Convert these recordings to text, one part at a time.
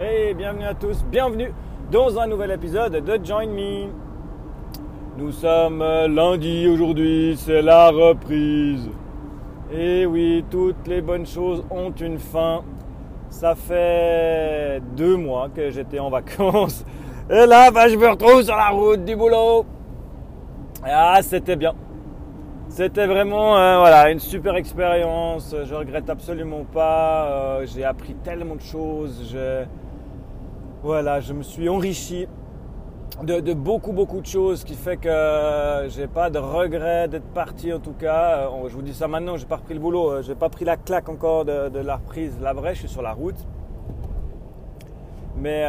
et bienvenue à tous, bienvenue dans un nouvel épisode de Join Me. Nous sommes lundi aujourd'hui, c'est la reprise. Et oui, toutes les bonnes choses ont une fin. Ça fait deux mois que j'étais en vacances. Et là, bah, je me retrouve sur la route du boulot. Ah, c'était bien. C'était vraiment euh, voilà, une super expérience. Je regrette absolument pas. Euh, j'ai appris tellement de choses. Voilà, je me suis enrichi de, beaucoup, beaucoup de choses, qui fait que j'ai pas de regret d'être parti en tout cas. Euh, je vous dis ça maintenant, j'ai pas repris le boulot, j'ai pas pris la claque encore de, la reprise, la vraie, je suis sur la route. Mais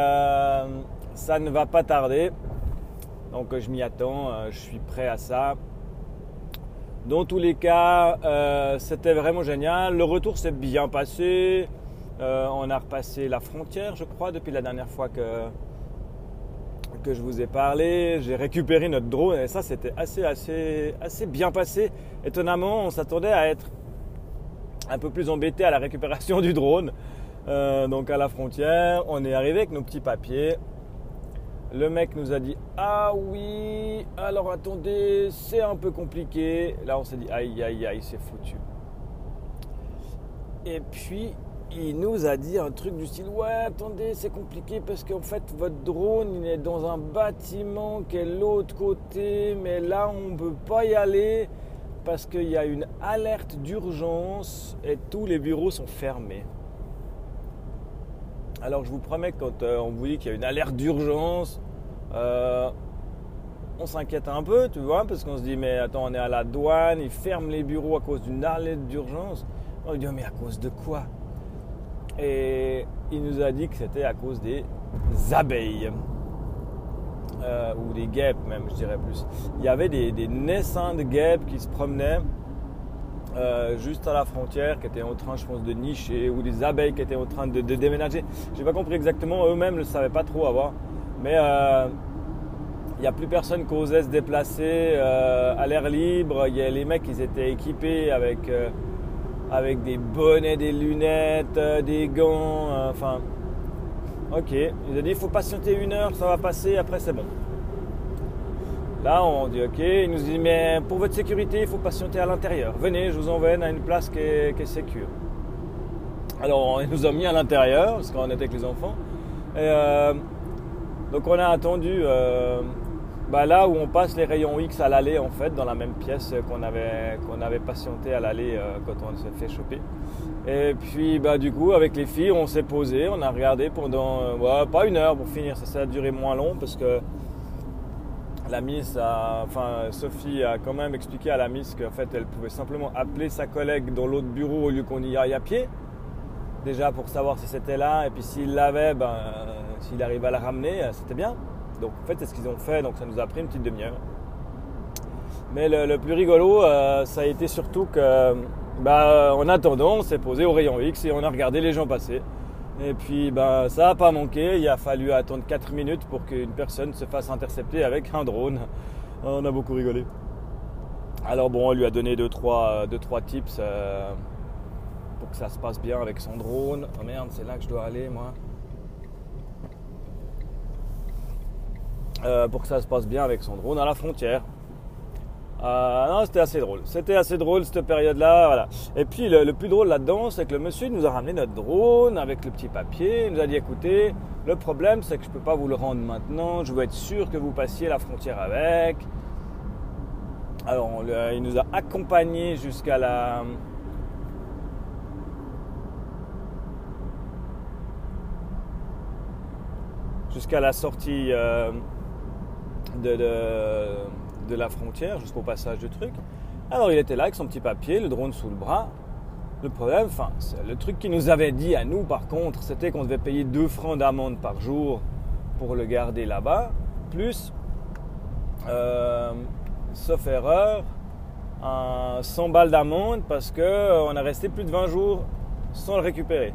ça ne va pas tarder. Donc je m'y attends, je suis prêt à ça. Dans tous les cas, euh, c'était vraiment génial. Le retour s'est bien passé. Euh, on a repassé la frontière, je crois, depuis la dernière fois que, je vous ai parlé. J'ai récupéré notre drone et ça, c'était assez, assez, assez bien passé. Étonnamment, on s'attendait à être un peu plus embêté à la récupération du drone. Euh, donc à la frontière, on est arrivé avec nos petits papiers. Le mec nous a dit Ah oui, alors attendez, c'est un peu compliqué. Là, on s'est dit Aïe, aïe, aïe, c'est foutu. Et puis, il nous a dit un truc du style Ouais, attendez, c'est compliqué parce qu'en fait, votre drone, il est dans un bâtiment qui est l'autre côté, mais là, on ne peut pas y aller parce qu'il y a une alerte d'urgence et tous les bureaux sont fermés. Alors je vous promets quand euh, on vous dit qu'il y a une alerte d'urgence, euh, on s'inquiète un peu, tu vois, parce qu'on se dit mais attends, on est à la douane, ils ferment les bureaux à cause d'une alerte d'urgence. On dit mais à cause de quoi? Et il nous a dit que c'était à cause des abeilles. Euh, ou des guêpes même, je dirais plus. Il y avait des, des naissants de guêpes qui se promenaient euh, juste à la frontière qui étaient en train, je pense, de nicher, ou des abeilles qui étaient en train de, déménager. Je n'ai pas compris exactement, eux-mêmes ne savaient pas trop avoir. Mais euh, il n'y a plus personne qui osait se déplacer à l'air libre. Il y a les mecs, ils étaient équipés avec, avec des bonnets, des lunettes, des gants. Enfin, ok. Ils ont dit, il faut patienter une heure, ça va passer, après c'est bon. Là, on dit OK. Il nous dit Mais pour votre sécurité, il faut patienter à l'intérieur. Venez, je vous emmène à une place qui est, qui sécure. Alors, ils nous ont mis à l'intérieur, parce qu'on était avec les enfants. Et euh, donc, on a attendu euh, bah, là où on passe les rayons X à l'aller, en fait, dans la même pièce qu'on avait, qu'on avait patienté à l'aller euh, quand on s'est fait choper. Et puis, bah, du coup, avec les filles, on s'est posé, on a regardé pendant, pas une heure pour finir, ça, ça a duré moins long parce que la Miss enfin Sophie a quand même expliqué à la Miss qu'en fait elle pouvait simplement appeler sa collègue dans l'autre bureau au lieu qu'on y aille à pied. Déjà pour savoir si c'était là et puis s'il l'avait, ben, s'il arrivait à la ramener, euh, c'était bien. Donc en fait c'est ce qu'ils ont fait, donc ça nous a pris une petite demi-heure. Mais le, plus rigolo, euh, ça a été surtout que, bah, en attendant, on s'est posé au rayon X et on a regardé les gens passer. Et puis ben, ça n'a pas manqué, il a fallu attendre 4 minutes pour qu'une personne se fasse intercepter avec un drone. On a beaucoup rigolé. Alors bon, on lui a donné 2-3 deux, trois, deux, trois tips euh, pour que ça se passe bien avec son drone. Oh merde, c'est là que je dois aller moi. Euh, pour que ça se passe bien avec son drone à la frontière. Euh, non, c'était assez drôle. C'était assez drôle cette période-là. Et puis le, plus drôle là-dedans, c'est que le monsieur nous a ramené notre drone avec le petit papier. Il nous a dit écoutez, le problème c'est que je ne peux pas vous le rendre maintenant. Je veux être sûr que vous passiez la frontière avec. Alors il nous a accompagnés jusqu'à la. Jusqu'à la sortie euh, de la frontière jusqu'au passage du truc. Alors il était là avec son petit papier, le drone sous le bras. Le problème, enfin, le truc qu'il nous avait dit à nous par contre, c'était qu'on devait payer 2 francs d'amende par jour pour le garder là-bas, plus, euh, sauf erreur, un 100 balles d'amende parce qu'on euh, a resté plus de 20 jours sans le récupérer.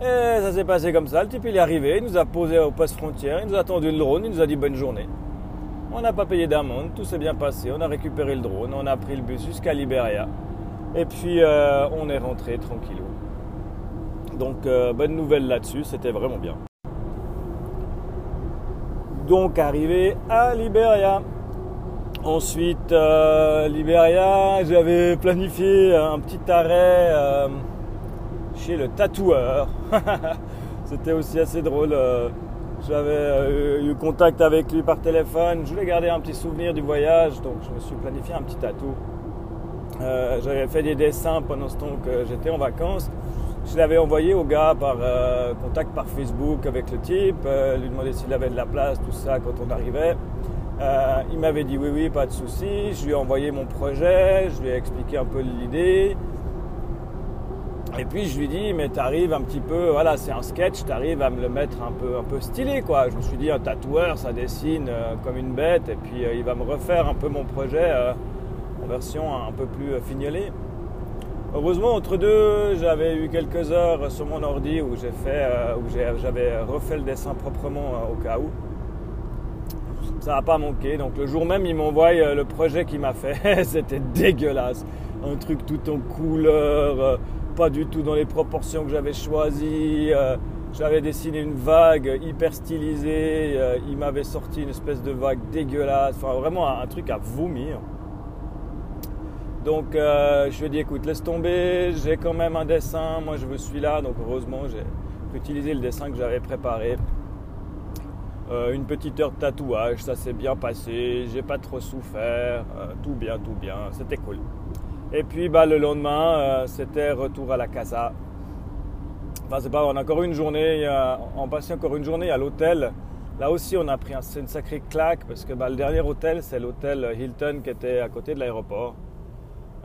Et ça s'est passé comme ça. Le type il est arrivé, il nous a posé au poste frontière, il nous a attendu le drone, il nous a dit bonne journée. On n'a pas payé d'amende, tout s'est bien passé. On a récupéré le drone, on a pris le bus jusqu'à Liberia. Et puis euh, on est rentré tranquillou. Donc euh, bonne nouvelle là-dessus, c'était vraiment bien. Donc arrivé à Liberia. Ensuite, euh, Liberia, j'avais planifié un petit arrêt chez le tatoueur. C'était aussi assez drôle. J'avais eu contact avec lui par téléphone. Je voulais garder un petit souvenir du voyage, donc je me suis planifié un petit tatou. J'avais fait des dessins pendant ce temps que j'étais en vacances. Je l'avais envoyé au gars par euh, contact par Facebook avec le type, euh, lui demander s'il avait de la place, tout ça quand on arrivait. Euh, il m'avait dit oui, oui, pas de souci. Je lui ai envoyé mon projet, je lui ai expliqué un peu l'idée. Et puis je lui dit, mais t'arrives un petit peu, voilà, c'est un sketch, t'arrives à me le mettre un peu, un peu stylé, quoi. Je me suis dit, un tatoueur, ça dessine comme une bête, et puis il va me refaire un peu mon projet en version un peu plus fignolée. Heureusement, entre deux, j'avais eu quelques heures sur mon ordi où j'ai fait, euh, où j'avais refait le dessin proprement euh, au cas où. Ça n'a pas manqué. Donc le jour même, il m'envoie euh, le projet qu'il m'a fait. C'était dégueulasse. Un truc tout en couleur, pas du tout dans les proportions que j'avais choisies. J'avais dessiné une vague hyper stylisée. il m'avait sorti une espèce de vague dégueulasse. Enfin, vraiment un truc à vomir. Donc euh, je lui ai dit écoute laisse tomber, j'ai quand même un dessin, moi je veux celui-là, donc heureusement j'ai utilisé le dessin que j'avais préparé. Euh, une petite heure de tatouage, ça s'est bien passé, j'ai pas trop souffert, euh, tout bien, tout bien, c'était cool. Et puis bah, le lendemain, c'était retour à la casa. Enfin c'est pas, on a encore une journée, on passait encore une journée à l'hôtel. Là aussi, on a pris un, une sacrée claque parce que bah, le dernier hôtel, c'est l'hôtel Hilton qui était à côté de l'aéroport.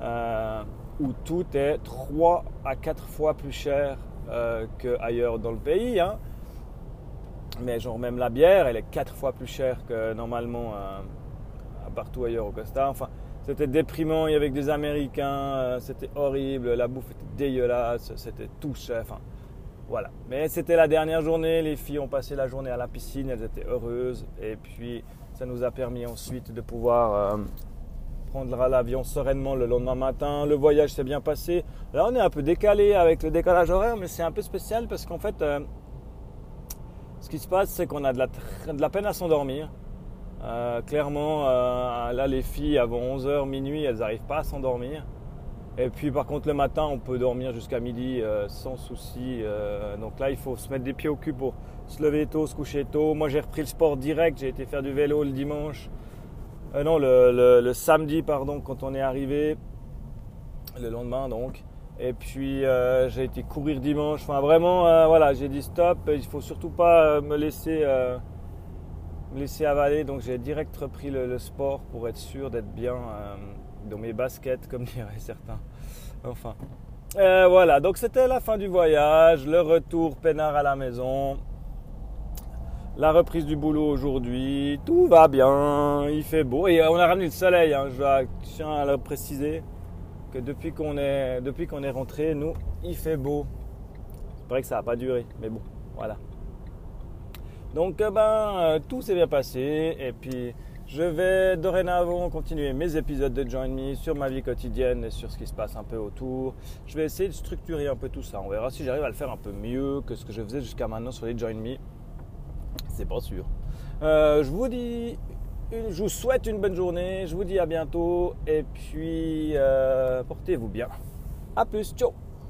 Euh, où tout est 3 à 4 fois plus cher euh, qu'ailleurs dans le pays. Hein. Mais genre même la bière, elle est 4 fois plus chère que normalement euh, partout ailleurs au Costa. Enfin, c'était déprimant, il y avait des Américains, c'était horrible, la bouffe était dégueulasse, c'était tout. Enfin, voilà. Mais c'était la dernière journée, les filles ont passé la journée à la piscine, elles étaient heureuses. Et puis, ça nous a permis ensuite de pouvoir prendra l'avion sereinement le lendemain matin. Le voyage s'est bien passé. Là, on est un peu décalé avec le décalage horaire, mais c'est un peu spécial parce qu'en fait, euh, ce qui se passe, c'est qu'on a de la, peine à s'endormir. Euh, clairement, euh, là, les filles, avant 11h, minuit, elles n'arrivent pas à s'endormir. Et puis, par contre, le matin, on peut dormir jusqu'à midi sans souci. donc là, il faut se mettre des pieds au cul pour se lever tôt, se coucher tôt. Moi, j'ai repris le sport direct. J'ai été faire du vélo le dimanche. Euh, non, le, samedi, pardon, quand on est arrivé, le lendemain donc. Et puis euh, j'ai été courir dimanche. Enfin vraiment, euh, voilà, j'ai dit stop. Il faut surtout pas me laisser, me laisser avaler. Donc j'ai direct repris le, sport pour être sûr d'être bien dans mes baskets, comme diraient certains. Enfin, voilà. Donc c'était la fin du voyage, le retour peinard à la maison la reprise du boulot aujourd'hui, tout va bien, il fait beau et on a ramené le soleil. Hein, je tiens à le préciser que depuis qu'on est, depuis qu'on est rentré, nous, il fait beau. C'est vrai que ça n'a pas duré, mais bon, voilà. Donc euh, ben euh, tout s'est bien passé et puis je vais dorénavant continuer mes épisodes de Join Me sur ma vie quotidienne et sur ce qui se passe un peu autour. Je vais essayer de structurer un peu tout ça. On verra si j'arrive à le faire un peu mieux que ce que je faisais jusqu'à maintenant sur les Join Me c'est pas sûr. Euh, je vous dis, je vous souhaite une bonne journée, je vous dis à bientôt et puis portez-vous bien. A plus, ciao